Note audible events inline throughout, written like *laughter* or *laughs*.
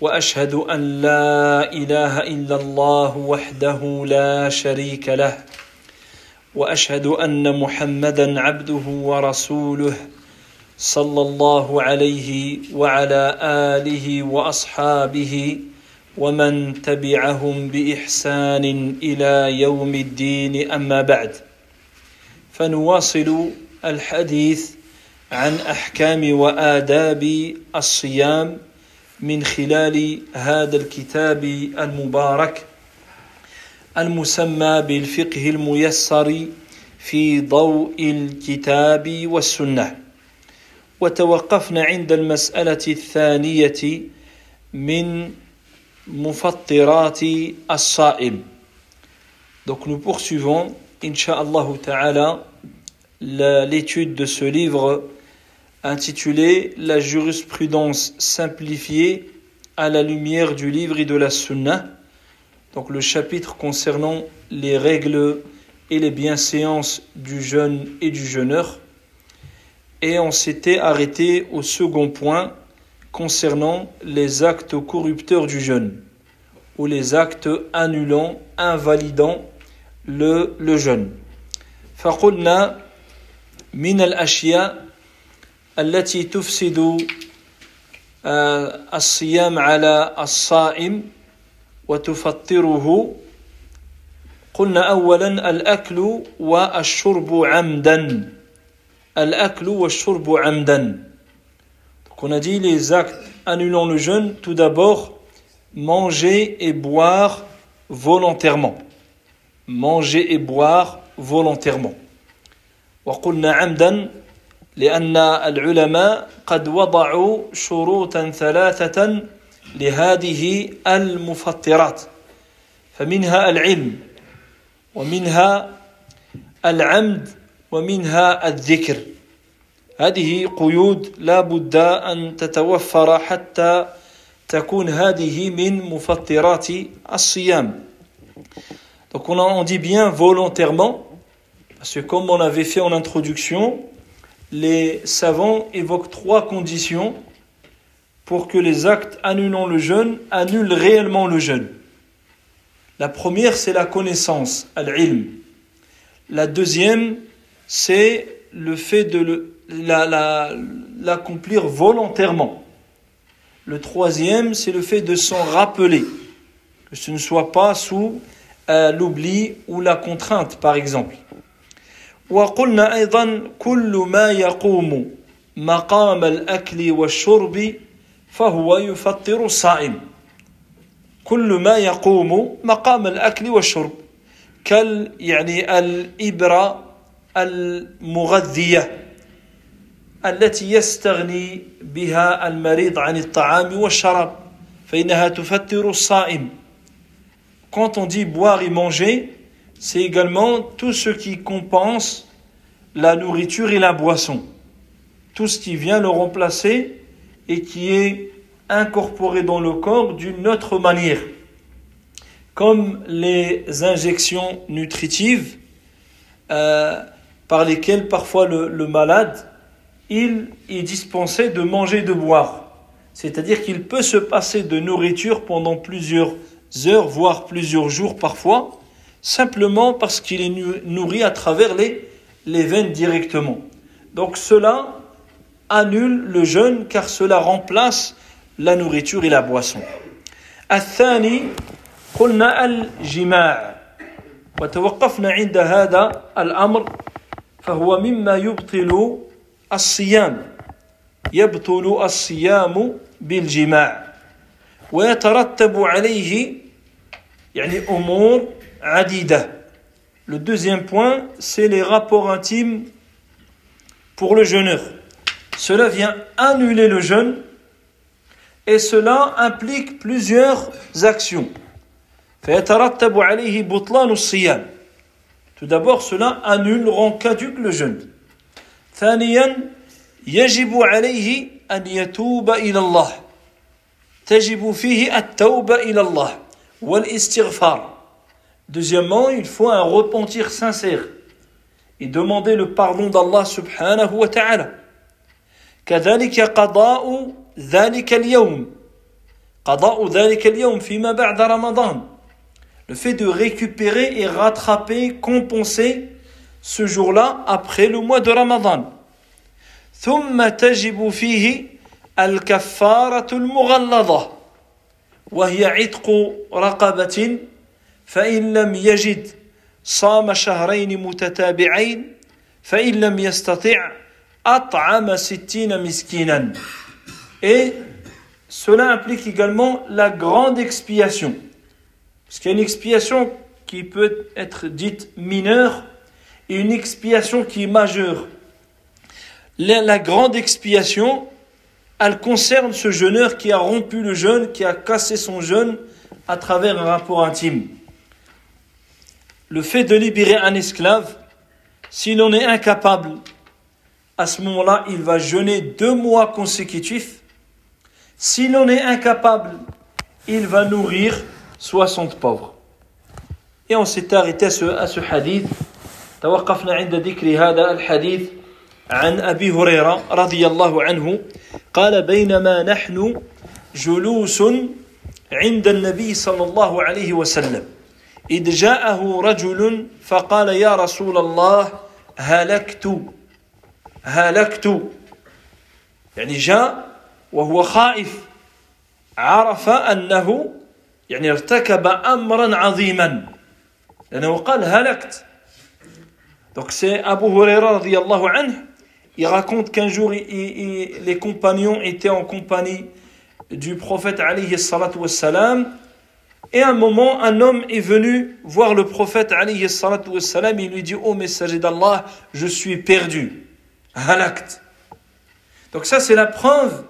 وأشهد أن لا إله إلا الله وحده لا شريك له وأشهد أن محمدا عبده ورسوله صلى الله عليه وعلى آله وأصحابه ومن تبعهم بإحسان إلى يوم الدين. أما بعد فنواصل الحديث عن أحكام وآداب الصيام من خلال هذا الكتاب المبارك المسمى بالفقه الميسر في ضوء الكتاب والسنة. وتوقفنا عند المسألة الثانية من مفطرات الصائم. Donc nous poursuivons, Inch'Allah Ta'ala, l'étude de ce livre intitulé La jurisprudence simplifiée à la lumière du livre et de la sunna. Donc le chapitre concernant les règles et les bienséances du jeûne et du jeûneur. Et on s'était arrêté au second point concernant les actes corrupteurs du jeûne ou les actes annulant, invalidant le, le jeûne. فقلنا من الأشياء التي تفسد الصيام على الصائم وتفطره قلنا اولا الاكل والشرب عمدا الاكل والشرب عمدا Donc on a dit les actes annulant le jeûne, tout d'abord, manger et boire volontairement. Manger et boire volontairement. وقلنا عمدا لأن العلماء قد وضعوا شروطا ثلاثة لهذه المفطرات فمنها العلم ومنها العمد ومنها الذكر. هذه قيود لا بد أن تتوفر حتى تكون هذه من مفطرات الصيام. Donc on, on dit bien volontairement, parce que comme on avait fait en introduction, les savants évoquent trois conditions pour que les actes annulant le jeûne annulent réellement le jeûne. La première, c'est la connaissance, al-ilm. La deuxième, c'est le fait de l'accomplir volontairement. Le troisième, c'est le fait de s'en rappeler, que ce ne soit pas sous euh, l'oubli ou la contrainte, par exemple. وقلنا أيضا كل ما يقوم مقام الأكل والشرب فهو يفطر الصائم. كل ما يقوم مقام الأكل والشرب كال يعني الإبرة المغذية التي يستغني بها المريض عن الطعام والشراب فإنها تفطر الصائم. Quand on dit boire et manger c'est également tout ce qui compense la nourriture et la boisson. Tout ce qui vient le remplacer et qui est incorporé dans le corps d'une autre manière. Comme les injections nutritives euh, par lesquelles parfois le, malade est dispensé de manger et de boire. C'est-à-dire qu'il peut se passer de nourriture pendant plusieurs heures, voire plusieurs jours parfois, simplement parce qu'il est nourri à travers les, les veines directement. Donc cela annule le jeûne car cela remplace la nourriture et la boisson. الثاني قلنا الجماع وتوقفنا عند هذا الأمر فهو مما يبطل الصيام يبطل الصيام بالجماع ويترتب عليه يعني أمور adida. Le deuxième point, c'est les rapports intimes pour le jeûneur. Cela vient annuler le jeûne et cela implique plusieurs actions. فيترتب عليه بطلان الصيام Tout d'abord, cela annule, rend caduque le jeûne. ثانيا يجب عليه أن يتوب إلى الله تجب فيه التوبة إلى الله والاستغفار Deuxièmement, il faut un repentir sincère et demander le pardon d'Allah subhanahu wa ta'ala. كذلك قضاء ذلك اليوم قضاء ذلك اليوم فيما بعد رمضان le fait de récupérer et rattraper, compenser ce jour-là après le mois de Ramadan. ثم تجب فيه الكفارة المغلظة وهي عتق رقبة فإن لم يجد صام شهرين متتابعين فإن لم يستطع أطعم ستين مسكينا Et cela implique également la grande expiation. Parce qu'il y a une expiation qui peut être dite mineure et une expiation qui est majeure. La, grande expiation, elle concerne ce jeûneur qui a rompu le jeûne, qui a cassé son jeûne à travers un rapport intime. Le fait de libérer un esclave, s'il en est incapable, à ce moment-là, il va jeûner deux mois consécutifs. S'il en est incapable, il va nourrir 60 pauvres. Et on s'est arrêté à ce hadith. توقفنا عند ذكر هذا الحديث عن أبي هريرة رضي الله عنه قال بينما نحن جلوس عند النبي صلى الله عليه وسلم إذ جاءه رجل فقال يا رسول الله هلكت هلكت يعني جاء وهو خائف عرف أنه يعني ارتكب أمرا عظيما لأنه قال هلكت Donc c'est Abu Huraira radiallahu anhu, il raconte qu'un jour il, il, les compagnons étaient en compagnie du prophète alayhi salatu wassalam et à un moment un homme est venu voir le prophète alayhi salatu wassalam il lui dit Oh messager d'Allah, je suis perdu. Halakt. Donc ça c'est la preuve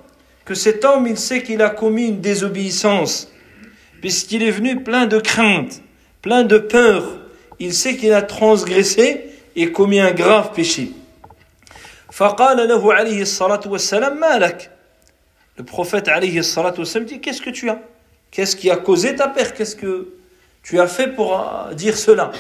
que cet homme il sait qu'il a commis une désobéissance puisqu'il est venu plein de crainte, plein de peur. Il sait qu'il a transgressé et commis un grave péché. Le prophète alayhi salatu dit Qu'est-ce que tu as? Qu'est-ce qui a causé ta perte Qu'est-ce que tu as fait pour euh, dire cela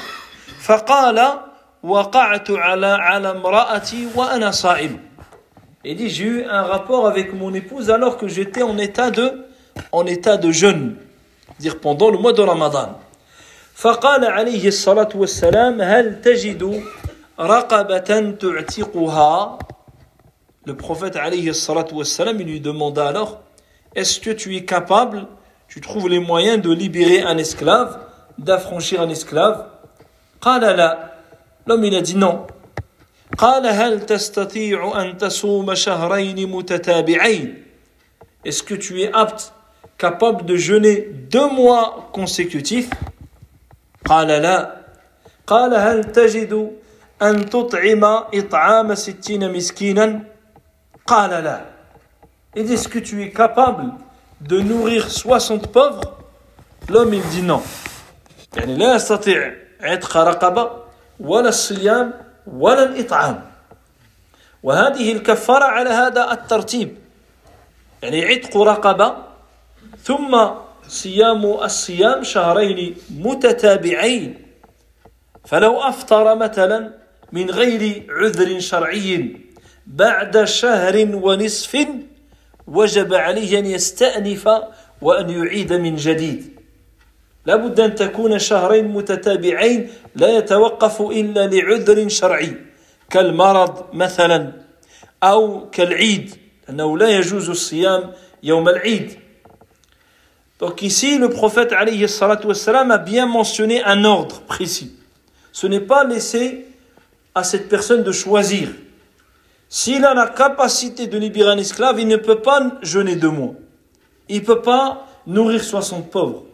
Il dit J'ai eu un rapport avec mon épouse alors que j'étais en état de, en état de jeûne dire pendant le mois de Ramadan. فقال عليه الصلاة والسلام هل تجد رقبة تعتقها Le prophète alayhi salatu wassalam, il lui demanda alors Est-ce que tu es capable, tu trouves les moyens de libérer un esclave, d'affranchir un esclave. L'homme il a dit non. Est-ce que tu es apte, capable de jeûner deux mois consécutifs? Il dit, est-ce que tu es capable de nourrir 60 pauvres L'homme, il dit non. يعني لا يستطيع عتق رقبة ولا الصيام ولا الإطعام وهذه الكفارة على هذا الترتيب يعني عتق رقبة ثم صيام الصيام شهرين متتابعين فلو افطر مثلا من غير عذر شرعي بعد شهر ونصف وجب عليه أن يستأنف وأن يعيد من جديد لابد أن تكون شهرين متتابعين لا يتوقف إلا لعذر شرعي كالمرض مثلا أو كالعيد انه لا يجوز الصيام يوم العيد Donc ici, le prophète wassalam, a bien mentionné un ordre précis. Ce n'est pas laissé à cette personne de choisir. S'il a la capacité de libérer un esclave, il ne peut pas jeûner deux mois. Il ne peut pas nourrir 60 pauvres.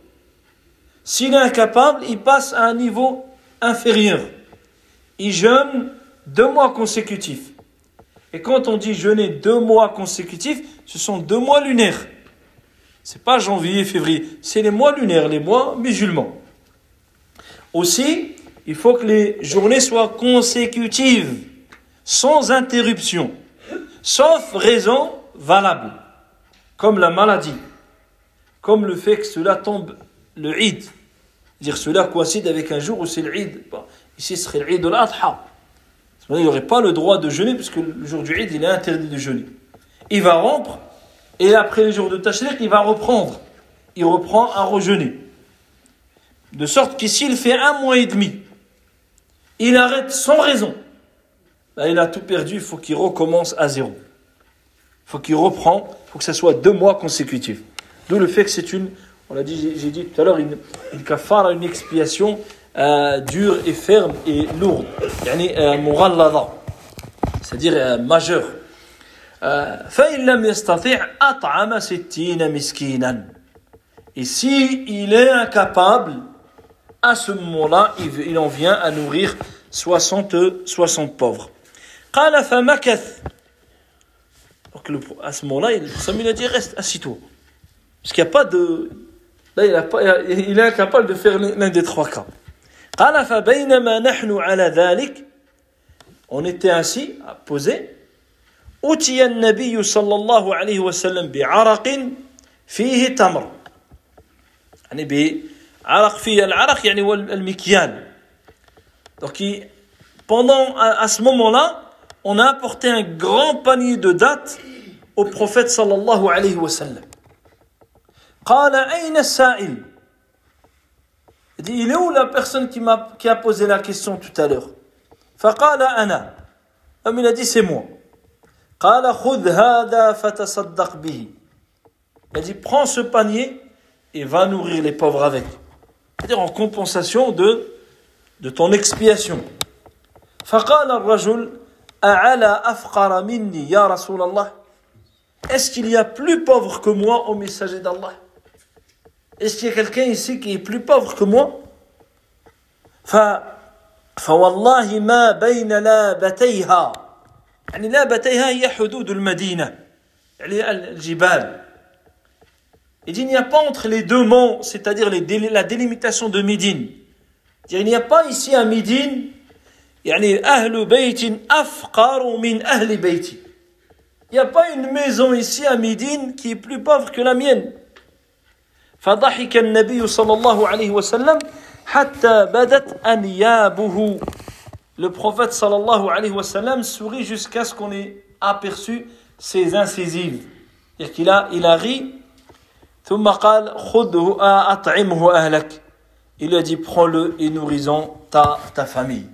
S'il est incapable, il passe à un niveau inférieur. Il jeûne deux mois consécutifs. Et quand on dit jeûner deux mois consécutifs, ce sont deux mois lunaires. C'est pas janvier, février, c'est les mois lunaires, les mois musulmans. Aussi, il faut que les journées soient consécutives, sans interruption, sauf raison valable, comme la maladie, comme le fait que cela tombe le Eid. Dire cela coïncide avec un jour où c'est le Eid. Ici, ce serait le Eid de l'Adha. Il n'aurait pas le droit de jeûner, puisque le jour du Eid, il est interdit de jeûner. Il va rompre, et après les jours de Tashriq, il va reprendre. Il reprend à rejeûner. De sorte qu'ici, il fait un mois et demi. Il arrête sans raison Ben, il a tout perdu, il faut qu'il recommence à zéro. Il faut qu'il reprend, il faut que ce soit deux mois consécutifs. D'où le fait que c'est une, on l'a dit, j'ai dit tout à l'heure, une, une kafara, une expiation euh, dure et ferme et lourde. Yani euh, c'est-à-dire euh, majeure. فإن لم يستطيع أطعم ستين مسكينا Et si il est incapable, à ce moment-là, il en vient à nourrir 60, 60 pauvres. قال فمكث Donc à ce moment-là, Samuel a dit reste, assis-toi. Parce qu'il n'y a pas de. Là, il, a pas, il est incapable de faire l'un des trois cas. قال فبينما نحن على ذلك on était ainsi posé أتي النبي صلى الله عليه وسلم بعرق فيه تمر يعني بعرق فيه العرق يعني هو المكيال donc pendant à, à ce moment-là on a apporté un grand panier de dattes au prophète صلى الله عليه وسلم قال أين السائل Il dit, il est où la personne qui, m'a, qui a posé la question tout à l'heure فقال أنا Homme, il a dit, c'est moi. قال خذ هذا فتصدق به. Il a dit, prends ce panier et va nourrir les pauvres avec. C'est-à-dire en compensation de, de ton expiation. فقال الرجل أعلى أفقر مني يا رسول الله Est-ce qu'il y a plus pauvre que moi au messager d'Allah est-ce qu'il y a quelqu'un ici qui est plus pauvre que moi ف فوالله ما بين لابتيها يعني لابتيها هي حدود المدينة يعني الجبال Il dit il n'y a pas entre les deux monts, c'est-à-dire la délimitation de Médine. Il n'y a pas ici à Médine, يعني أهل بيت أفقر من أهل بيتي. Il n'y a pas une maison ici à Médine qui est plus pauvre que la mienne. فضحك النبي صلى الله عليه وسلم حتى بدت أنيابه Le prophète sallallahu alayhi wa sallam sourit jusqu'à ce qu'on ait aperçu ses incisives. C'est-à-dire qu'il a, il a ri. ثم قال خذه أطعمه أهلك. Il a dit prends-le et nourrissons ta, ta famille.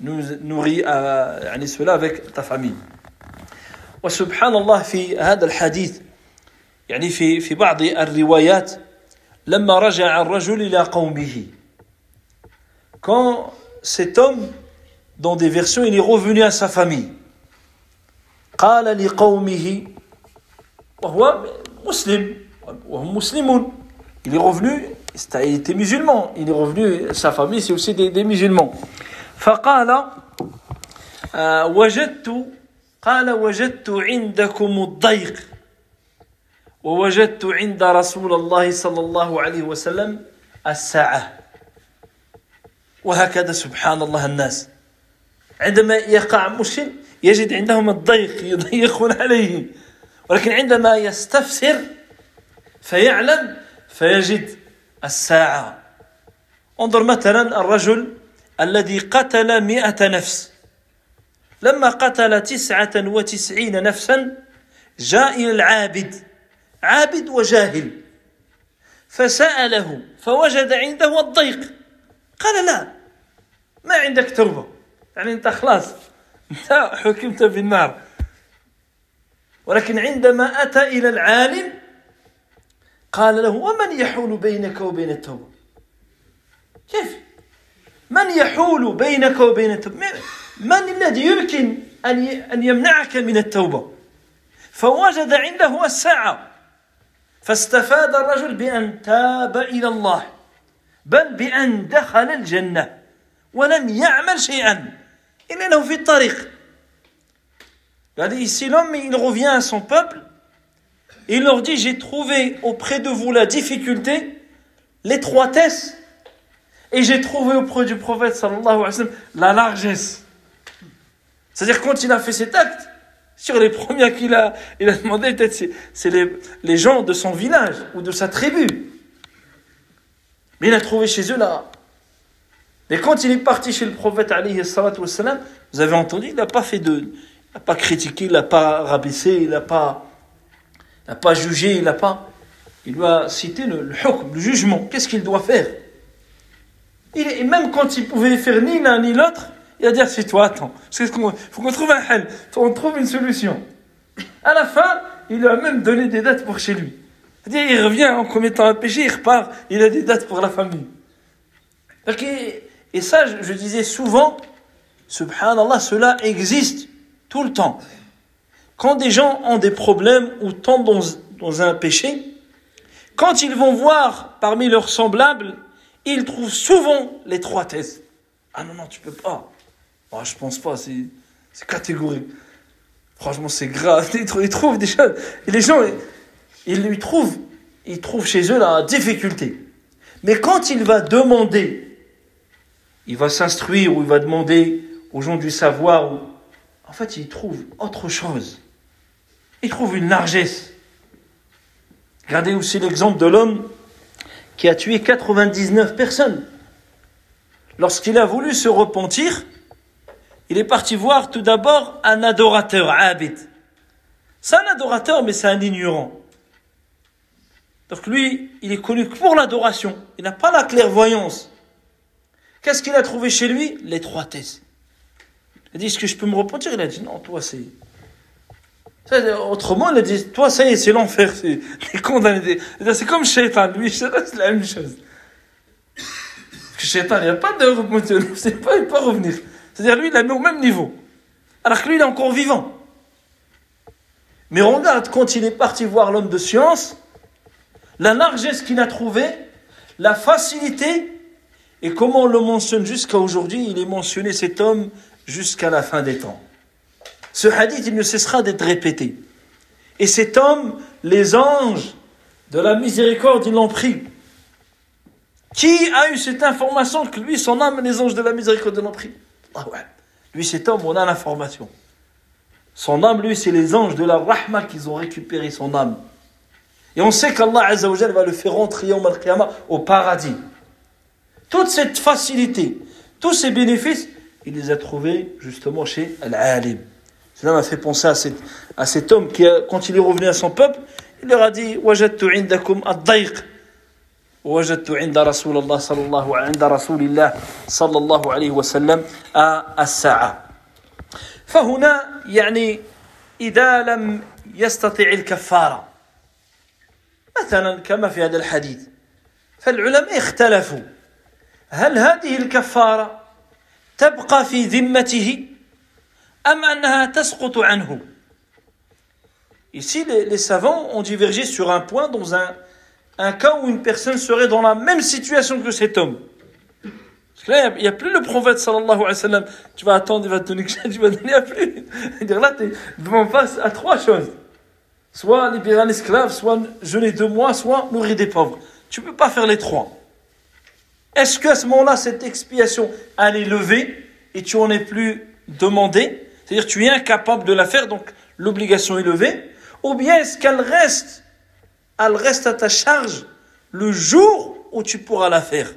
Nous, nourris euh, يعني cela avec ta famille. وسبحان الله في هذا الحديث يعني في في بعض الروايات لما رجع الرجل إلى قومه quand cet homme dans des versions il est revenu à sa famille قال لقومه وهو مسلم وهم مسلمون il est revenu il était musulman il est revenu sa famille c'est aussi des, des musulmans فقال وجدت قال وجدت عندكم الضيق. ووجدت عند رسول الله صلى الله عليه وسلم الساعة. وهكذا سبحان الله الناس. عندما يقع مشكل يجد عندهم الضيق *laughs* يضيقون عليه ولكن عندما يستفسر فيعلم فيجد الساعة. انظر مثلا الرجل الذي قتل مئة نفس. لما قتل تسعة وتسعين نفسا جاء إلى العابد عابد وجاهل. فسأله فوجد عنده الضيق. قال لا ما عندك توبة يعني أنت خلاص أنت حكمت بالنار ولكن عندما أتى إلى العالم قال له ومن يحول بينك وبين التوبة؟ كيف؟ من يحول بينك وبين التوبة؟ من الذي يمكن أن يمنعك من التوبة؟ فوجد عنده الساعة. فاستفاد الرجل بأن تاب إلى الله بل بأن دخل الجنة ولم يعمل شيئا إلا أنه في الطريق. Ici, l'homme, il revient à son peuple et il leur dit J'ai trouvé auprès de vous la difficulté, l'étroitesse, Et j'ai trouvé auprès du prophète sallallahu alayhi wa la largesse. C'est-à-dire quand il a fait cet acte, sur les premiers qu'il a, il a demandé, peut-être c'est les, les gens de son village ou de sa tribu. Mais il a trouvé chez eux là. Et quand il est parti chez le prophète alayhi wassalam, vous avez entendu, il n'a pas fait de, il n'a pas critiqué, il n'a pas rabaissé, il n'a pas, il pas jugé, il n'a pas, il lui a cité le, le, jugement. Qu'est-ce qu'il doit faire? Et même quand il pouvait faire ni l'un ni l'autre, il a dit c'est toi, attends, il faut qu'on trouve un hal, on trouve une solution. À la fin, il lui a même donné des dates pour chez lui. Il revient en commettant un péché, il repart, il a des dates pour la famille. Et ça, je disais souvent, subhanallah, cela existe tout le temps. Quand des gens ont des problèmes ou tombent dans un péché, quand ils vont voir parmi leurs semblables, ils trouvent souvent les trois thèses. Ah non, non, tu peux pas. Oh, je pense pas, c'est catégorique. Franchement, c'est grave. Ils trouvent, les gens, ils lui trouvent, chez eux la difficulté. Mais quand il va demander, il va s'instruire ou il va demander aux gens du savoir, en fait, il trouve autre chose. Il trouve une largesse. Regardez aussi l'exemple de l'homme qui a tué 99 personnes. Lorsqu'il a voulu se repentir, il est parti voir tout d'abord un adorateur, Abid. C'est un adorateur, mais c'est un ignorant. Donc lui, il est connu pour l'adoration. Il n'a pas la clairvoyance. Qu'est-ce qu'il a trouvé chez lui? Thèses. Il a dit, est-ce que je peux me repentir? Il a dit, non, toi, c'est... Autrement, il a dit, toi, ça y est, c'est l'enfer, c'est condamné. C'est comme Shaitan, lui, c'est la même chose. Parce que Shaitan, il n'y a pas de repentir, il *laughs* pas, il peut revenir. C'est-à-dire, lui, il la mis au même niveau. Alors que lui, il est encore vivant. Mais regarde, quand il est parti voir l'homme de science, la largesse qu'il a trouvée, la facilité, et comment on le mentionne jusqu'à aujourd'hui, il est mentionné cet homme jusqu'à la fin des temps. Ce hadith, il ne cessera d'être répété. Et cet homme, les anges de la miséricorde, ils l'ont pris. Qui a eu cette information que lui, son âme, les anges de la miséricorde l'ont pris? Lui, cet homme, on a l'information. Son âme, lui, c'est les anges de la rahma qui ont récupéré son âme. Et on sait qu'Allah va le faire rentrer au paradis. Toute cette facilité, tous ces bénéfices, il les a trouvés justement chez Al-Alim. Cela m'a fait penser à cet, à cet homme qui, quand il est revenu à son peuple, il leur a dit Wajadtu indakum ad-dayq. وجدت عند رسول الله صلى الله عند رسول الله صلى الله عليه وسلم الساعة فهنا يعني إذا لم يستطع الكفارة مثلا كما في هذا الحديث فالعلماء اختلفوا هل هذه الكفارة تبقى في ذمته Ici, les, savants ont divergé sur un point dans un, un cas où une personne serait dans la même situation que cet homme. Parce que là, il n'y a, plus le prophète sallallahu alayhi wa sallam. Tu vas attendre, il va te donner tu vas donner, il n'y a plus. *laughs* Là, tu es devant face à trois choses. Soit libérer un esclave, soit jeûner deux mois, soit nourrir des pauvres. Tu ne peux pas faire les trois. Est-ce qu'à ce, ce moment-là, cette expiation, elle est levée et tu en es plus demandé? C'est-à-dire tu es incapable de la faire, donc l'obligation est levée Ou bien est-ce qu'elle reste elle reste à ta charge le jour où tu pourras la faire.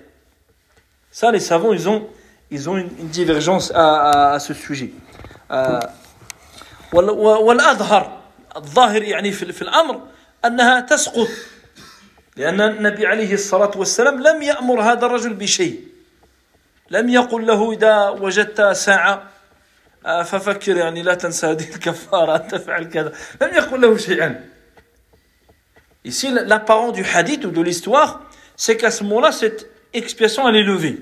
Ça, les savants, ils ont, ils ont une, une divergence à, à, à, ce sujet. والأظهر الظاهر يعني في, في الأمر أنها تسقط لأن النبي عليه الصلاة والسلام لم يأمر هذا الرجل بشيء لم يقل له إذا وجدت ساعة ففكر يعني لا تنسى هذه الكفارة تفعل كذا لم يقل له شيئا Ici, l'apparent du hadith ou de l'histoire, c'est qu'à ce moment-là, cette expiation, elle est levée.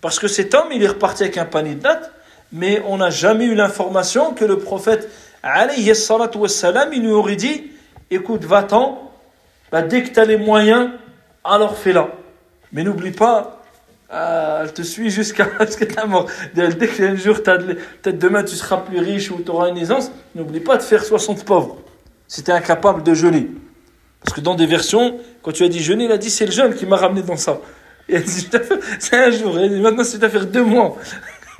Parce que cet homme, il est reparti avec un panier de dates, mais on n'a jamais eu l'information que le prophète, alayhi salatu wassalam, il lui aurait dit, écoute, va-t'en, bah, dès que tu as les moyens, alors fais-la. Mais n'oublie pas, euh, elle te suit jusqu'à ce que tu mort. Dès qu'un jour, peut-être demain, tu seras plus riche ou tu auras une aisance, n'oublie pas de faire 60 pauvres. Si tu es incapable de jeûner. Parce que dans des versions, quand tu as dit jeûner, il a dit c'est le jeûne qui m'a ramené dans ça. Il a dit, *laughs* c'est un jour. Il a dit, maintenant, c'est à faire deux mois. *laughs*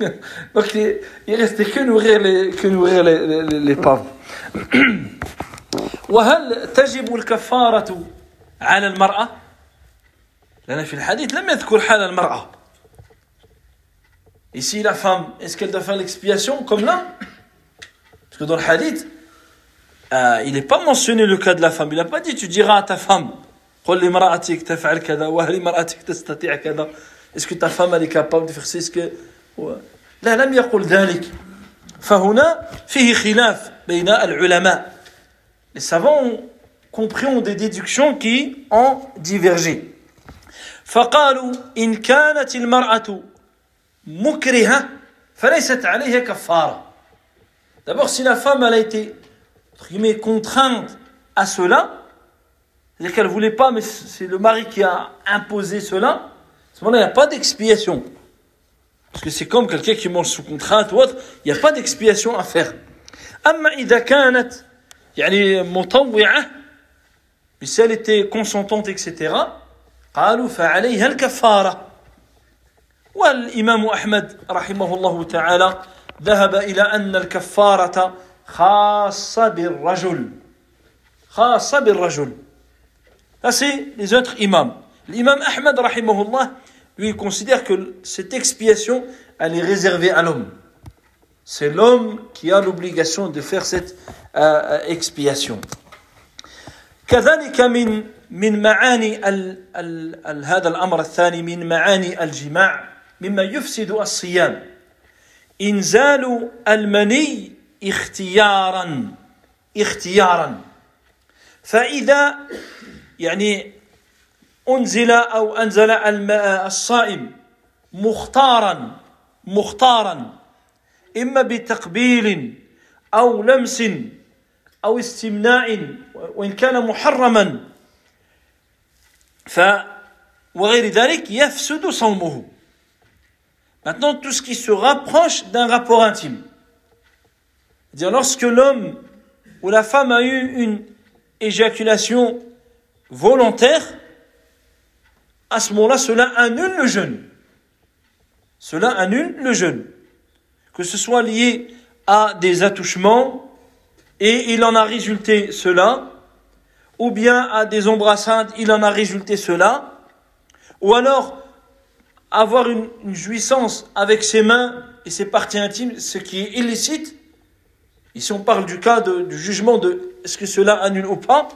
Donc, il, il restait que nourrir les, que nourrir les, les, les pauvres. *clears throat* وهل تجب الكفارة على المرأة؟ لأن في الحديث لم يذكر حال المرأة. Ici, la femme, est-ce qu'elle doit faire l'expiation comme là Parce que dans le hadith, euh, il n'est pas mentionné le cas de la femme. Il n'a pas dit tu diras à ta femme est-ce que ta femme elle est capable de faire ça est-ce que لا لم يقل ذلك فهنا فيه خلاف بين العلماء les savants ont compris ont des déductions qui ont divergé فقالوا إن كانت المرأة مكرهة فليست عليها كفارة D'abord, si la femme elle a été contrainte à cela, c'est-à-dire qu'elle ne voulait pas, mais c'est le mari qui a imposé cela, à ce moment-là, il n'y a pas d'expiation. Parce que c'est comme quelqu'un qui mange sous contrainte ou autre, il n'y a pas d'expiation à faire. أما إذا كانت يعني مطوعة mais si elle était consentante etc قالوا فعليها الكفارة والإمام أحمد رحمه الله تعالى ذهب إلى أن الكفارة خاصة بالرجل خاصة بالرجل Ça, c'est les autres imams. L'imam Ahmad, rahimahullah, lui, il considère que cette expiation, elle est réservée à l'homme. C'est l'homme qui a l'obligation de faire cette euh, expiation. كذلك من من معاني ال ال ال هذا الأمر الثاني من معاني الجماع مما يفسد الصيام. إنزال المني اختيارا اختيارا. فإذا يعني أنزل أو أنزل الصائم مختارا مختارا إما بتقبيل أو لمس أو استمناء وإن كان محرما ف وغير ذلك يفسد صومه Maintenant, tout ce qui se rapproche d'un rapport intime. C'est-à-dire, lorsque l'homme ou la femme a eu une éjaculation volontaire, à ce moment-là, cela annule le jeûne. Cela annule le jeûne. Que ce soit lié à des attouchements et il en a résulté cela, ou bien à des embrassades, il en a résulté cela, ou alors avoir une, jouissance avec ses mains et ses parties intimes, ce qui est illicite. Ici, on parle du cas du jugement de est-ce que cela annule ou pas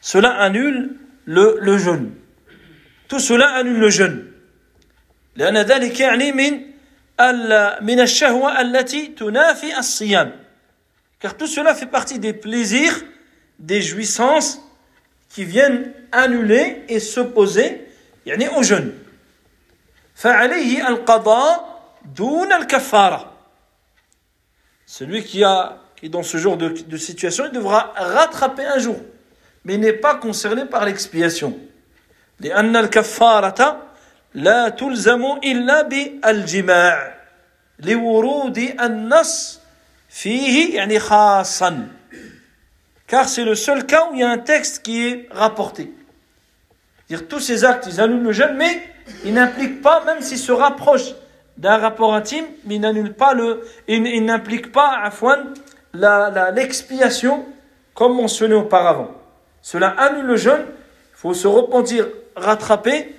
cela annule le, le jeûne. Tout cela annule le jeûne. لأن ذلك يعني من من الشهوة التي تنافي الصيام. Car tout cela fait partie des plaisirs, des jouissances qui viennent annuler et s'opposer يعني au jeûne. فعليه القضاء دون الكفارة. Celui qui, a, qui est dans ce genre de, de situation, il devra rattraper un jour mais n'est pas concerné par l'expiation. لأن الكفارة لا تلزم إلا بالجماع لورود النص فيه يعني خاصا car c'est le seul cas où il y a un texte qui est rapporté. Dire tous ces actes, ils annulent le jeûne, mais ils n'impliquent pas, même s'ils se rapprochent d'un rapport intime, mais ils n'annulent pas le, ils, n'impliquent pas à la, l'expiation comme mentionné auparavant. Cela annule le jeûne, il faut se repentir, rattraper,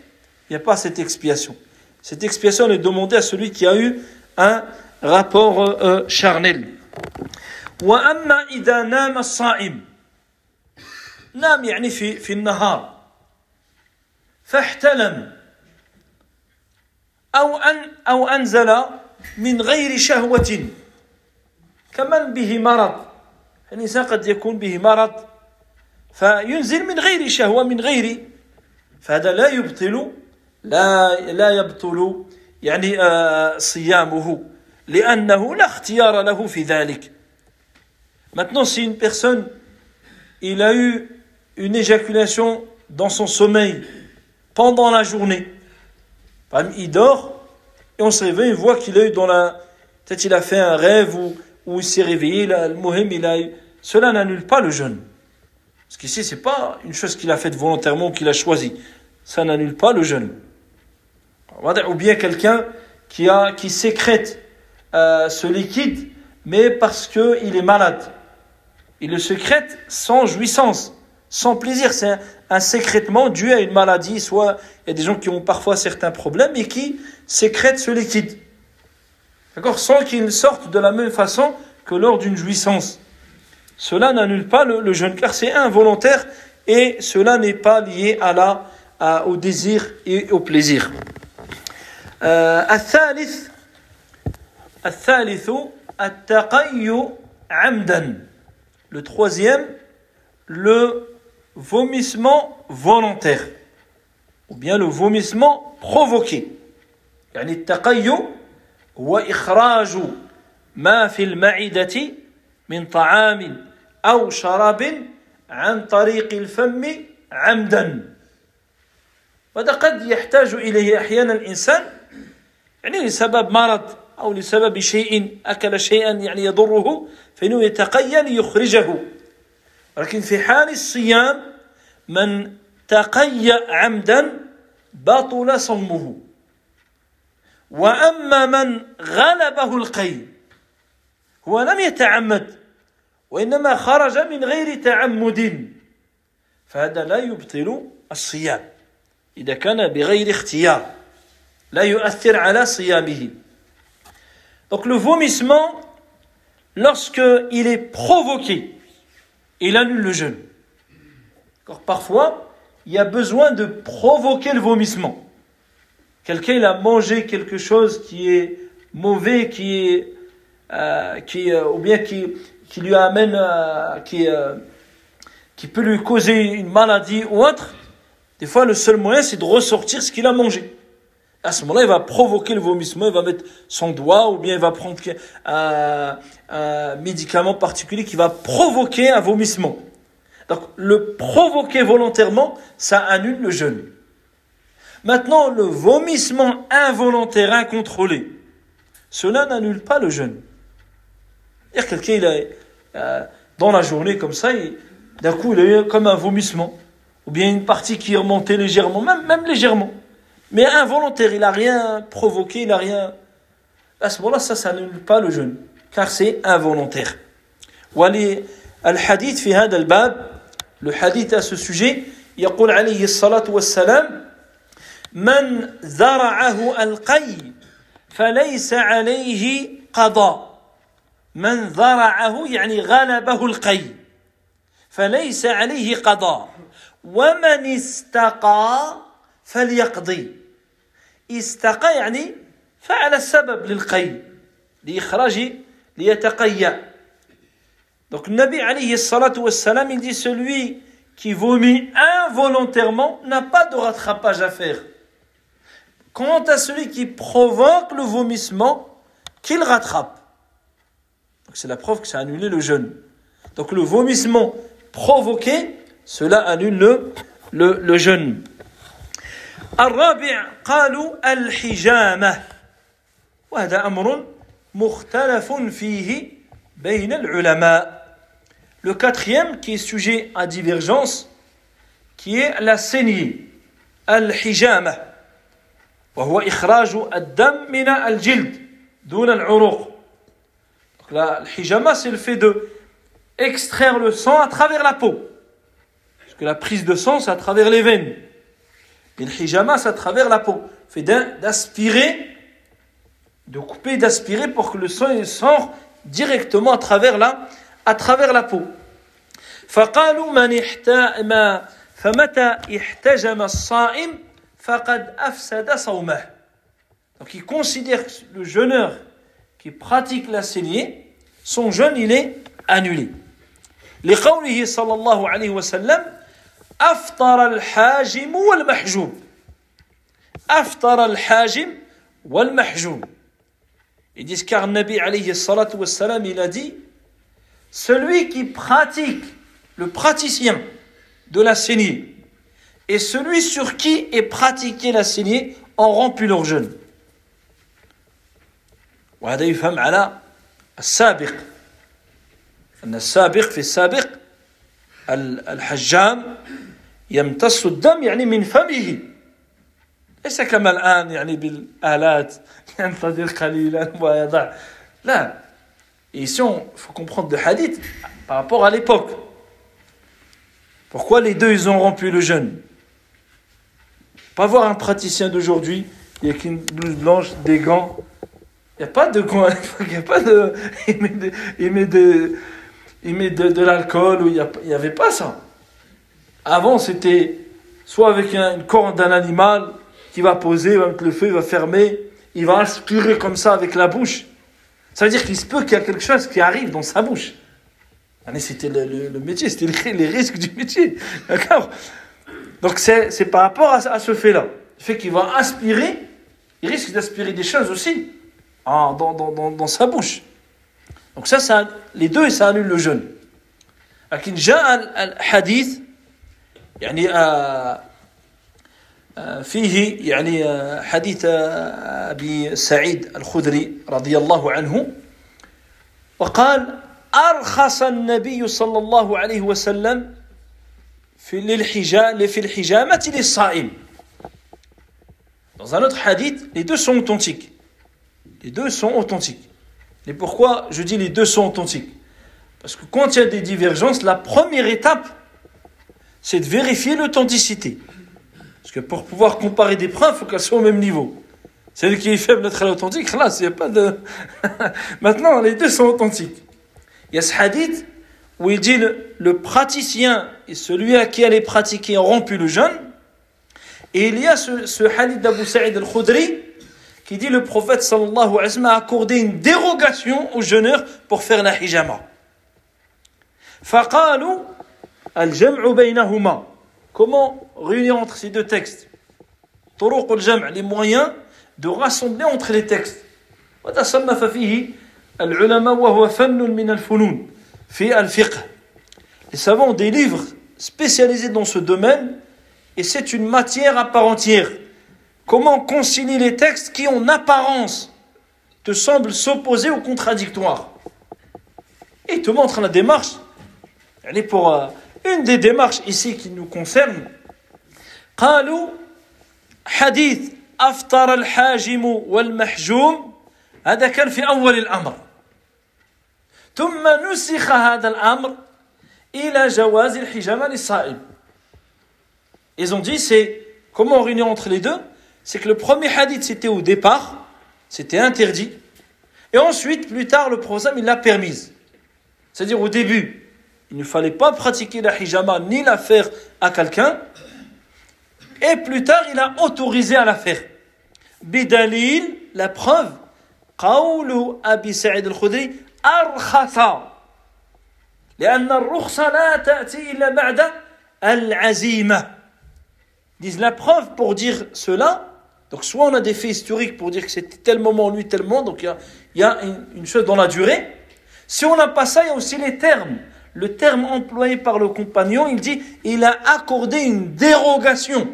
il n'y a pas cette expiation. Cette expiation est demandée à celui qui a eu un rapport euh, euh charnel. وأما إذا نام الصائم نام يعني في في النهار فاحتلم أو أن أو أنزل من غير شهوة كمن به مرض الإنسان قد يكون به مرض فينزل من غير شهوة من غير فهذا لا يبطل لا لا يبطل يعني صيامه لأنه لا اختيار له في ذلك. Maintenant, si une personne, il a eu une éjaculation dans son sommeil pendant la journée, il dort et on se réveille, il voit qu'il a eu dans la. Peut-être il a fait un rêve ou, ou il s'est réveillé, le mohim, il a eu. Cela n'annule pas le jeûne. Parce qu'ici, ce n'est pas une chose qu'il a faite volontairement ou qu'il a choisi. Ça n'annule pas le jeûne. ou bien quelqu'un qui, a, qui sécrète euh, ce liquide, mais parce qu'il est malade. Il le sécrète sans jouissance, sans plaisir. C'est un, sécrètement dû à une maladie. Soit il y a des gens qui ont parfois certains problèmes et qui sécrètent ce liquide. D'accord Sans qu'il sorte de la même façon que lors d'une jouissance. Cela n'annule pas le, jeûne, car c'est involontaire et cela n'est pas lié à la, au désir et au plaisir. Euh, الثالث الثالث التقي عمدا le troisième le vomissement volontaire ou bien le vomissement provoqué يعني التقي هو إخراج ما في المعدة من طعام أو شراب عن طريق الفم عمدا وهذا قد يحتاج إليه أحيانا الإنسان يعني لسبب مرض أو لسبب شيء أكل شيئا يعني يضره فإنه يتقي ليخرجه ولكن في حال الصيام من تقي عمدا بطل صومه. وأما من غلبه القي هو لم يتعمد وإنما خرج من غير تعمد فهذا لا يبطل الصيام. إذا كان بغير اختيار لا يؤثر على صيامه. Donc le vomissement, lorsque il est provoqué, il annule le jeûne. Parfois, il y a besoin de provoquer le vomissement. Quelqu'un a mangé quelque chose qui est mauvais, qui est, euh, qui, euh, ou bien qui, lui amène, euh, qui, qui peut lui causer une maladie ou autre, des fois le seul moyen c'est de ressortir ce qu'il a mangé. À ce moment-là, il va provoquer le vomissement, il va mettre son doigt ou bien il va prendre un, médicament particulier qui va provoquer un vomissement. Donc le provoquer volontairement, ça annule le jeûne. Maintenant, le vomissement involontaire, incontrôlé, cela n'annule pas le jeûne. C'est-à-dire quelqu'un, il a, euh, dans la journée comme ça, d'un coup, il a eu comme un vomissement, ou bien une partie qui est légèrement, même légèrement, mais involontaire, il n'a rien provoqué, il n'a rien... À ce moment-là, ça, ça n'annule pas le jeûne, car c'est involontaire. الحديث في هذا الباب le hadith à ce sujet يقول عليه الصلاة والسلام من ذرعه القي فليس عليه قضاء من ذرعه يعني غلبه القي فليس عليه قضاء ومن استقى فليقضي استقى يعني فعل السبب للقي لإخراج ليتقيا Donc Nabi alayhi salatu wassalam, il dit celui qui vomit involontairement n'a pas de rattrapage à faire. Quant à celui qui provoque le vomissement, qu'il rattrape. c'est la preuve que ça a annulé le jeûne. Donc le vomissement provoqué, cela annule le, le, le jeûne. الرابع قالوا الحجامة وهذا أمر مختلف فيه بين العلماء Le quatrième qui est sujet à divergence, qui est la saignée, al-hijama. وهو إخراج الدم من الجلد دون العروق la, le hijama, c'est le fait de extraire le sang à travers la peau. Parce que la prise de sang, c'est à travers les veines. Et le hijama, c'est à travers la peau. fait d'aspirer, de couper, d'aspirer pour que le sang sorte directement à travers la, à travers la peau. فقالوا من ما فمتى احتجم الصائم فقد أفسد صومه. Donc il considère que le jeûneur qui pratique la saignée, son jeûne il est annulé. لقوله صلى الله عليه وسلم أفطر الحاجم والمحجوم. أفطر الحاجم والمحجوم. يديس كار النبي عليه الصلاة والسلام إلى دي celui qui pratique le praticien de la saignée et celui sur qui est pratiqué la saignée en rompu leur jeûne. وهذا يفهم على السابق. أن السابق في السابق الحجام يمتص الدم يعني من فمه ليس كما الآن يعني بالآلات ينتظر قليلا ويضع لا Et ici, il faut comprendre le hadith par rapport à l'époque. Pourquoi les deux, ils ont rompu le jeûne Pas voir un praticien d'aujourd'hui, il n'y a qu'une blouse blanche, des gants. Il n'y a pas de gants, il n'y a pas de... *laughs* Il met de, il met de, il met de, de l'alcool, ou il n'y avait pas ça. Avant, c'était soit avec une corne d'un animal qui va poser, va mettre le feu, il va fermer, il va aspirer comme ça avec la bouche. Ça veut dire qu'il se peut qu'il y a quelque chose qui arrive dans sa bouche. Ah, c'était le, le, le, métier, c'était les, risques du métier. *laughs* D'accord? Donc c'est par rapport à, ce fait-là. Le fait qu'il va aspirer, il risque d'aspirer des choses aussi ah, dans, sa bouche. Donc ça, les deux, ça annule le jeûne. Lakin, al-hadith, يعني فيه يعني حديث ابي سعيد الخدري رضي الله عنه وقال ارخص النبي صلى الله عليه وسلم في للحجامة في الحجامة للصائم Dans un autre hadith, les deux sont authentiques. Les deux sont authentiques. Et pourquoi je dis les deux sont authentiques Parce que quand il y a des divergences, la première étape, c'est de vérifier l'authenticité. Parce que pour pouvoir comparer des preuves, il faut qu'elles soient au même niveau. Celui qui est faible d'être authentique, là, il n'y a pas de. *laughs* Maintenant, les deux sont authentiques. Il y a ce hadith où il dit le, le praticien et celui à qui elle est pratiquée ont rompu le jeûne. Et il y a ce, ce hadith d'Abu Sa'id al-Khudri qui dit le prophète sallallahu alayhi wa sallam a accordé une dérogation aux jeûneurs pour faire la hijama. فقالوا الجمع بينهما Comment réunir entre ces deux textes les moyens de rassembler entre les textes. وتصنف فيه العلماء وهو فن من الفنون في الفقه. Les savants ont des livres spécialisés dans ce domaine et c'est une matière à part entière. Comment concilier les textes qui en apparence te semblent s'opposer ou contradictoires. Et il te montre la démarche. Elle est pour euh, une des démarches ici qui nous concerne. قالوا حديث أفطر الحاجم والمحجوم هذا كان في أول الأمر ثم نسخ هذا الأمر إلى جواز الحجامة للصائم Ils ont dit c'est comment réunir entre les deux c'est que le premier hadith c'était au départ c'était interdit et ensuite plus tard le prophète il l'a permise c'est-à-dire au début il ne fallait pas pratiquer la hijama ni la faire à quelqu'un. Et plus tard, il a autorisé à la faire. Bidalil, la preuve, قول أبي سعيد الخدري أرخص لأن الرخصة لا تأتي إلا بعد العزيمة disent la preuve pour dire cela donc soit on a des faits historiques pour dire que c'était tel moment lui tel moment donc il y a, il y a une, une chose dans la durée si on n'a pas ça il y a aussi les termes le terme employé par le compagnon, il dit il a accordé une dérogation.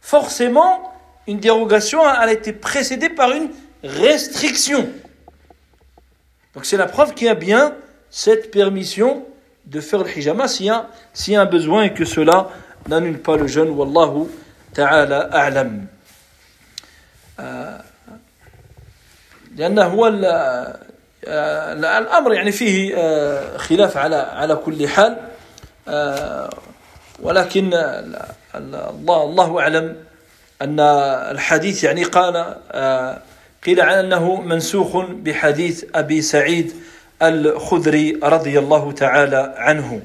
Forcément, une dérogation a été précédée par une restriction. Donc c'est la preuve qu'il y a bien cette permission de faire le hijama s'il y a, un besoin et que cela n'annule pas le jeûne. Wallahu ta'ala a'lam. هو الأمر يعني فيه خلاف على على كل حال. ولكن الله الله أعلم أن الحديث يعني قال قيل عن أنه منسوخ بحديث أبي سعيد الخدري رضي الله تعالى عنه.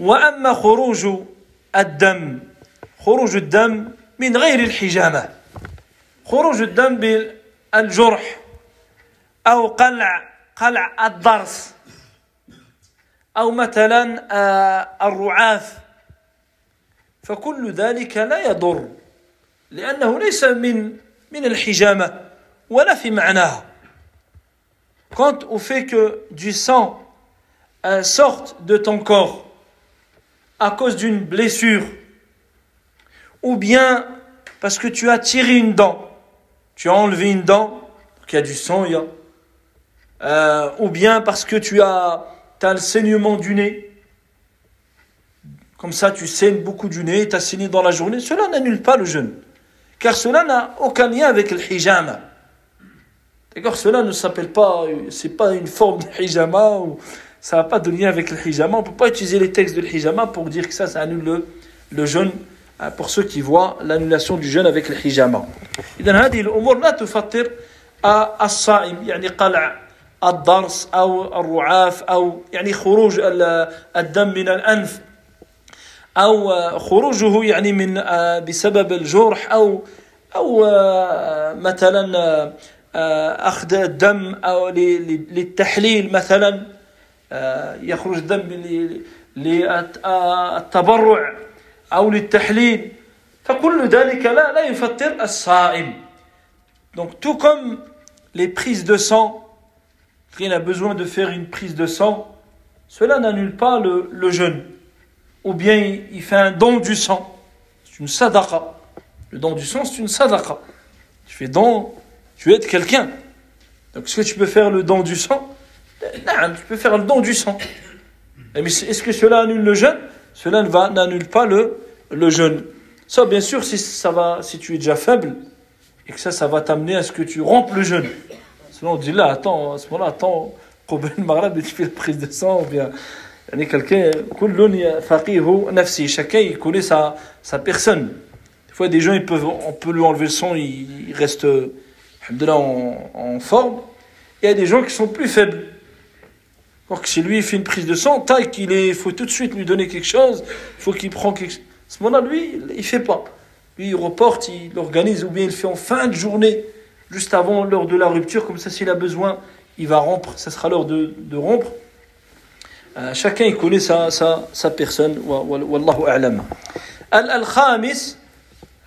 وأما خروج الدم خروج الدم من غير الحجامة خروج الدم بالجرح أو قلع قلع الضرس أو مثلا الرعاف فكل ذلك لا يضر لأنه ليس من من الحجامة ولا في معناها Quant au fait que du sang euh, sorte de ton corps à cause d'une blessure, ou bien parce que tu as tiré une dent, tu as enlevé une dent, il y a du sang, il y a, euh, ou bien parce que tu as, as le saignement du nez, comme ça tu saignes beaucoup du nez, tu as saigné dans la journée, cela n'annule pas le jeûne. Car cela n'a aucun lien avec le hijama. D'accord Cela ne s'appelle pas, c'est pas une forme de hijama, ou ça n'a pas de lien avec le hijama. On ne peut pas utiliser les textes de hijama pour dire que ça, ça annule le, le jeûne hein, pour ceux qui voient l'annulation du jeûne avec le hijama. إذا هذه الأمور لا تفطر الصائم يعني قلع الضرس أو الرعاف أو يعني خروج الدم من الأنف أو خروجه يعني من بسبب الجرح أو أو مثلا أخذ الدم أو للتحليل مثلا يخرج الدم للتبرع أو للتحليل. فكل ذلك لا لا يفطر الصائم. Donc tout comme les prises de sang, quelqu'un a besoin de faire une prise de sang, cela n'annule pas le, jeûne. ou bien il fait un don du sang. C'est une sadaqa. Le don du sang, c'est une sadaqa. Tu fais don, tu aides quelqu'un. Donc est-ce que tu peux faire le don du sang? Non, tu peux faire le don du sang. Mais est-ce que cela annule le jeûne? Cela n'annule pas le, le jeûne. Ça, bien sûr, si, ça va, si tu es déjà faible, et que ça, ça va t'amener à ce que tu rompes le jeûne. Sinon, on dit là, attends, à ce moment-là, attends, tu fais la prise de sang, ou bien quelqu'un, chacun il connaît sa, sa personne. Des fois, des gens, ils peuvent, on peut lui enlever le son, il, reste en, en forme. Et il y a des gens qui sont plus faibles. Alors que si lui il fait une prise de sang, est, il faut tout de suite lui donner quelque chose, il faut qu'il prenne quelque chose. À ce moment-là, lui, il fait pas. Lui, il reporte, il organise, ou bien il fait en fin de journée, juste avant l'heure de la rupture, comme ça, s'il a besoin, il va rompre, ça sera l'heure de, de rompre. chacun connaît sa, sa, sa personne والله أعلم الخامس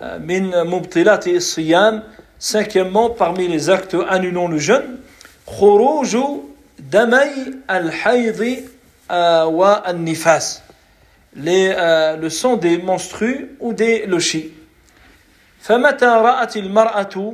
من مبطلات الصيام cinquièmement parmi les actes annulant le jeûne خروج دمي الحيض والنفاس les, euh, le sang des menstrues ou des lochis فمتى رأت المرأة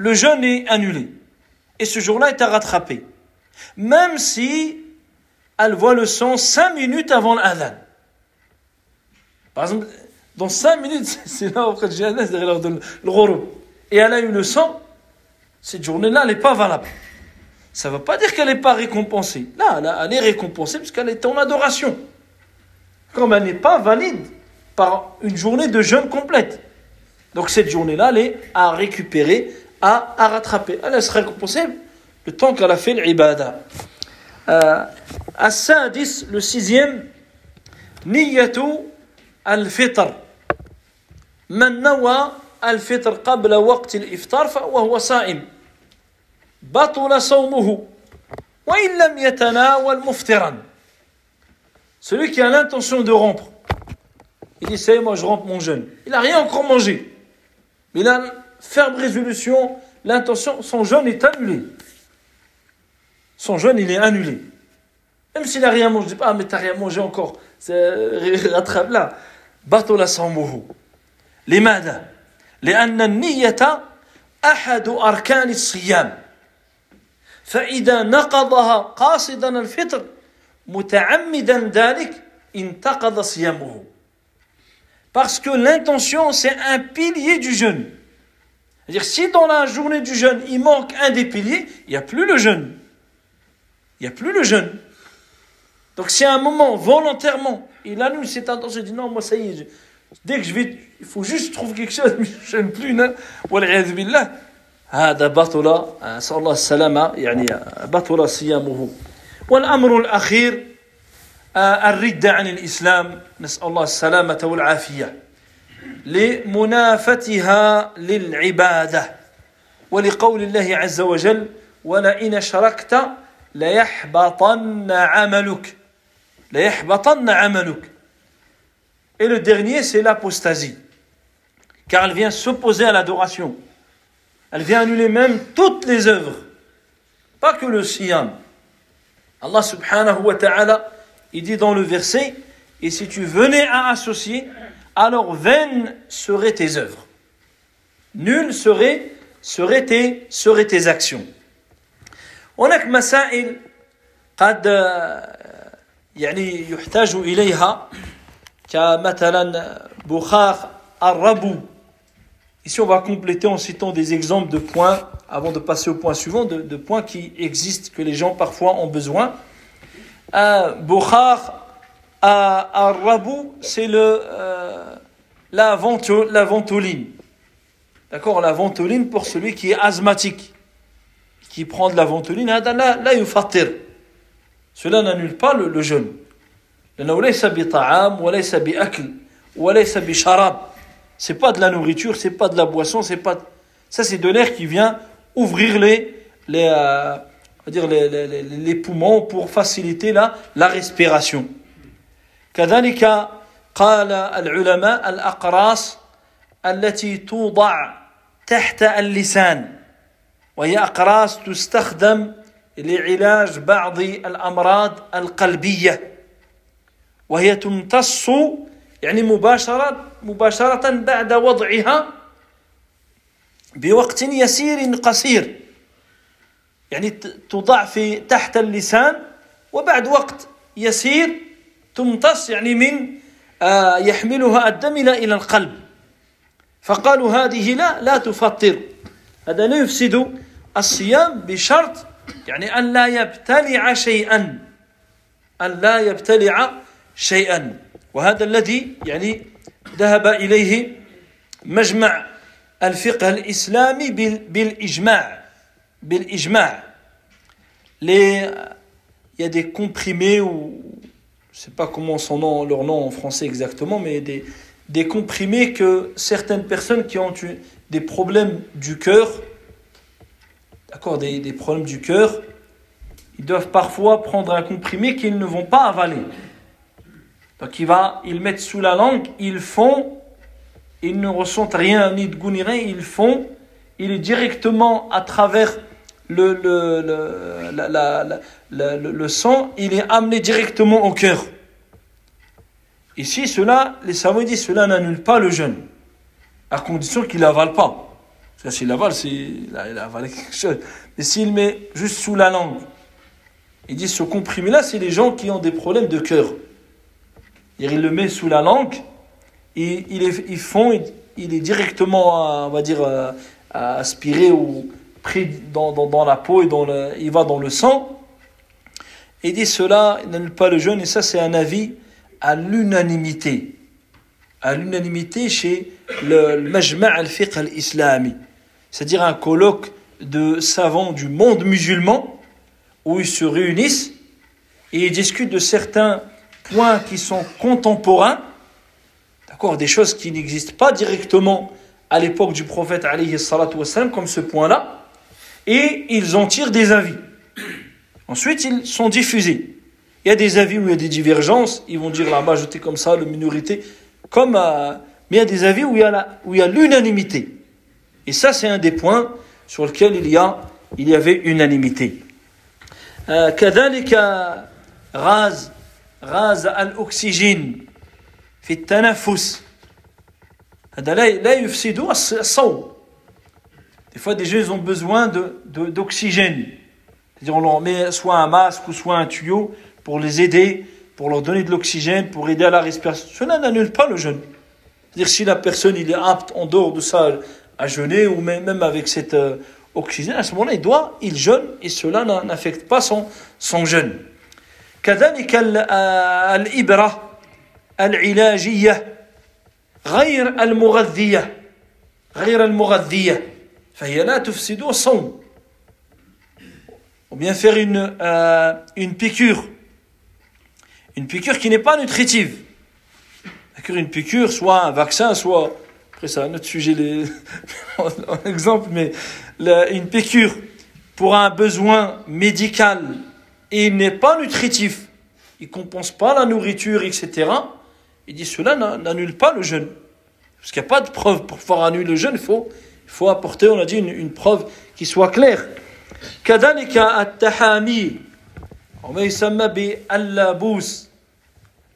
le jeûne est annulé. Et ce jour-là est à rattraper. Même si elle voit le sang 5 minutes avant l'adhan. Par exemple, dans 5 minutes, *laughs* c'est là auprès de Jihadin, c'est l'heure de le Et elle a eu le sang, cette journée-là, n'est pas valable. Ça ne veut pas dire qu'elle n'est pas récompensée. Là, elle est récompensée parce qu'elle est en adoration. Comme elle n'est pas valide par une journée de jeûne complète. Donc cette journée-là, elle est à récupérer, à, rattraper. Allah sera récompensée le temps qu'elle a fait l'ibada. Euh, à 10, le sixième, Niyatu al-fitr. Man nawa al-fitr qabla waqt al-iftar wa huwa sa'im. Batula sawmuhu. Wa in lam yatanawal muftiran. Celui qui a l'intention de rompre, il dit, ça moi je romps mon jeûne. Il n'a rien encore mangé. Mais il a ferme résolution, l'intention, son jeûne est annulé. son jeûne, il est annulé. Même s'il n'a rien mangé, je dis pas, ah, mais tu n'as rien mangé encore. Rattrape là. بطل صومه لماذا؟ لأن النية أحد أركان الصيام فإذا نقضها قاصدا الفطر متعمدا ذلك انتقض صيامه Parce que l'intention, c'est un pilier du jeûne. C'est-à-dire, si dans la journée du jeûne, il manque un des piliers, il n'y a plus le jeûne. il n'y a plus le jeûne. Donc si à un moment, volontairement, il annule cette intention, il dit non, moi ça y est, dès que je vais, il faut juste trouver quelque chose, *laughs* mais je ne jeûne plus, non والعياذ بالله هذا بطل نسأل الله السلامة يعني بطل صيامه والأمر الأخير الردة عن الإسلام نسأل الله السلامة والعافية لمنافتها للعبادة ولقول الله عز وجل ولئن أشركت ليحبطن عملك ليحبطن عملك Et le dernier, c'est l'apostasie. Car elle vient s'opposer à l'adoration. Elle vient annuler même toutes les œuvres. Pas que le siyam. Allah subhanahu wa ta'ala, il dit dans le verset, et si tu venais à associer, alors vaines seraient tes œuvres. Nulles seraient, seraient, tes, seraient tes actions. هناك مسائل قد يعني يحتاج إليها كمثلا بخار الربو Ici, on va compléter en citant des exemples de points, avant de passer au point suivant, de, de points qui existent, que les gens parfois ont besoin. Un Bukhar à, Rabou, c'est euh, la, vento, la ventoline. D'accord La ventoline pour celui qui est asthmatique, qui prend de la ventoline, là, là. Cela n'annule pas le, le jeûne. C'est pas de la nourriture, c'est pas de la boisson, c'est pas. Ça, c'est de l'air qui vient ouvrir les, euh, poumons pour faciliter la respiration. كذلك قال العلماء الأقراص التي توضع تحت اللسان وهي أقراص تستخدم لعلاج بعض الأمراض القلبية وهي تمتص يعني مباشرة مباشرة بعد وضعها بوقت يسير قصير يعني توضع في تحت اللسان وبعد وقت يسير تمتص يعني من آه، يحملها الدم إلى القلب. فقالوا هذه لا لا تفطر. هذا لا يفسد الصيام بشرط يعني أن لا يبتلع شيئا. أن لا يبتلع شيئا. وهذا الذي يعني ذهب إليه مجمع الفقه الإسلامي بالإجماع بالإجماع. les il y a des comprimés ou je sais pas comment son nom leur nom en français exactement mais des des comprimés que certaines personnes qui ont eu des problèmes du cœur d'accord des, des problèmes du cœur ils doivent parfois prendre un comprimé qu'ils ne vont pas avaler. Donc il va, ils mettent sous la langue, ils font, ils ne ressentent rien, ni de goût ni rien, ils font, il est directement à travers le, le, le, le, sang, il est amené directement au cœur. Ici, cela, les savants disent, cela n'annule pas le jeûne, à condition qu'il n'avale pas. Parce que s'il avale, il a avalé quelque chose. Mais s'il met juste sous la langue, ils disent ce comprimé-là, c'est les gens qui ont des problèmes de cœur il le met sous la langue, et il est, il, est directement, on va dire, euh, aspiré ou pris dans, dans, la peau et dans le, il va dans le sang. Et dit cela n'annule pas le jeûne, et ça c'est un avis à l'unanimité. À l'unanimité chez le, Majma' al-Fiqh al-Islami. C'est-à-dire un colloque de savants du monde musulman où ils se réunissent et ils discutent de certains points qui sont contemporains, d'accord, des choses qui n'existent pas directement à l'époque du prophète wassalam, comme ce point-là, et ils en tirent des avis. Ensuite, ils sont diffusés. Il y a des avis où il y a des divergences, ils vont dire la majorité comme ça, la minorité, comme, euh, mais il y a des avis où il y a, où il y a l'unanimité. Et ça, c'est un des points sur lesquels il y, a, il y avait unanimité. Euh, غاز الأكسجين في التنفس هذا لا لا يفسد الصوم Des fois, des gens ils ont besoin d'oxygène. De, C'est-à-dire, on leur met soit un masque ou soit un tuyau pour les aider, pour leur donner de l'oxygène, pour aider à la respiration. Cela n'annule pas le jeûne. C'est-à-dire, si la personne il est apte en dehors de ça à jeûner ou même avec cet euh, oxygène, à ce moment-là, il doit, il jeûne et cela n'affecte pas son, son jeûne. كذلك الإبرة العلاجية غير المغذية غير المغذية ou bien faire une, euh, une piqûre. Une piqûre qui n'est pas nutritive. Une piqûre, soit un vaccin, soit. Après, c'est un autre sujet, les... *laughs* exemple, mais une piqûre pour un besoin médical et il n'est pas nutritif, il ne compense pas la nourriture, etc. Il dit cela n'annule pas le jeûne. Parce qu'il n'y a pas de preuve pour pouvoir annuler le jeûne, il faut il faut apporter, on a dit, une, une preuve qui soit claire. كذلك التحامي وما يسمى باللابوس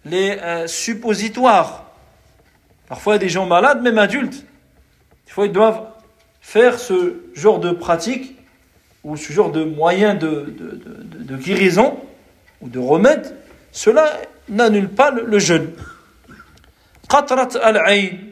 les euh, suppositoires. Parfois, il y a des gens malades, même adultes. Des fois, ils doivent faire ce genre de pratique ou ce genre de moyen de, de, de, de guérison ou de remède. Cela n'annule pas le, le jeûne. قطرة العين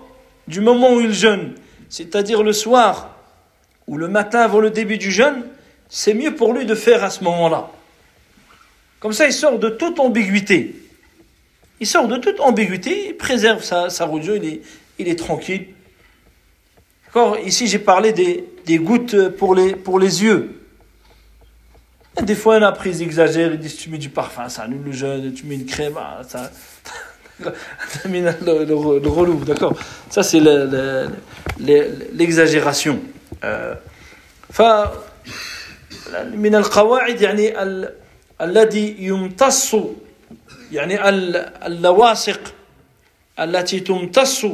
du moment où il jeûne, c'est-à-dire le soir ou le matin avant le début du jeûne, c'est mieux pour lui de faire à ce moment-là. Comme ça, il sort de toute ambiguïté. Il sort de toute ambiguïté, il préserve sa, sa il est, il est tranquille. D'accord? Ici, j'ai parlé des, gouttes pour les, pour les yeux. Des fois, il a pris, ils exagèrent, ils disent tu mets du parfum, ça annule le jeûne, tu mets une crème, ah, ça. *laughs* le, le, le, relou, d'accord. Ça, c'est l'exagération. Euh, من القواعد يعني الذي يمتص يعني اللواصق التي تمتص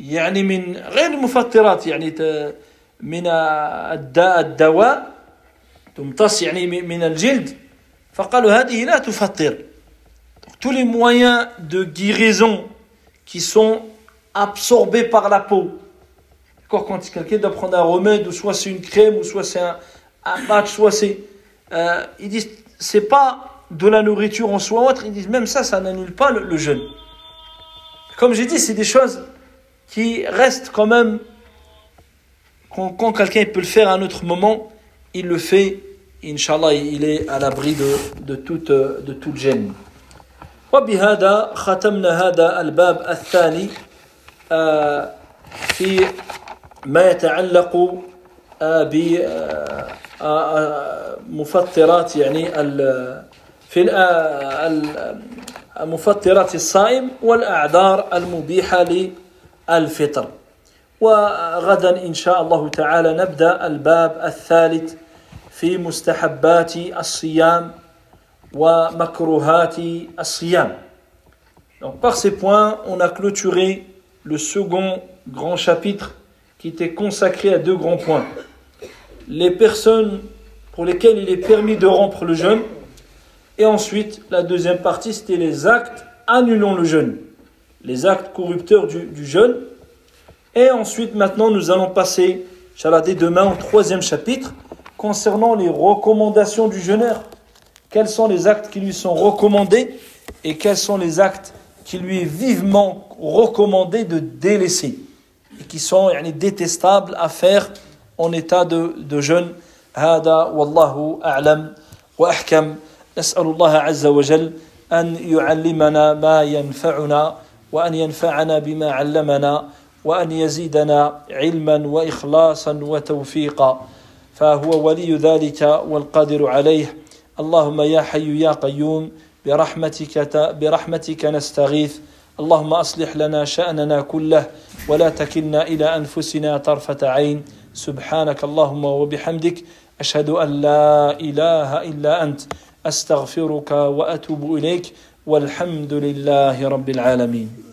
يعني من غير المفطرات يعني من الداء الدواء تمتص يعني من الجلد فقالوا هذه لا تفطر tous les moyens de guérison qui sont absorbés par la peau quand quelqu'un doit prendre un remède ou soit c'est une crème ou soit c'est un, un soit c'est euh, ils disent c'est pas de la nourriture en soi autre, ils disent même ça, ça n'annule pas le, jeûne. Comme j'ai dit, c'est des choses qui restent quand même, quand, quelqu'un peut le faire à un autre moment, il le fait, Inch'Allah, il est à l'abri de, de, toute, de toute gêne. وبهذا ختمنا هذا الباب الثاني في ما يتعلق بمفطرات يعني في مفطرات الصائم والأعذار المبيحة للفطر. وغدا إن شاء الله تعالى نبدأ الباب الثالث في مستحبات الصيام Donc par ces points, on a clôturé le second grand chapitre qui était consacré à deux grands points. Les personnes pour lesquelles il est permis de rompre le jeûne et ensuite la deuxième partie c'était les actes annulant le jeûne, les actes corrupteurs du, jeûne. Et ensuite maintenant nous allons passer, dès demain, au troisième chapitre concernant les recommandations du jeûneur Quels sont les actes qui lui sont recommandés et quels sont les actes qui lui est vivement recommandé de délaisser et qui sont yani, détestables à faire en état de, de jeûne. هذا والله أعلم وأحكم نسأل الله عز وجل أن يعلمنا ما ينفعنا وأن ينفعنا بما علمنا وأن يزيدنا علما وإخلاصا وتوفيقا فهو ولي ذلك والقادر عليه اللهم يا حي يا قيوم برحمتك برحمتك نستغيث. اللهم أصلح لنا شأننا كله ولا تكلنا إلى أنفسنا طرفة عين. سبحانك اللهم وبحمدك أشهد أن لا إله إلا أنت. أستغفرك وأتوب إليك والحمد لله رب العالمين.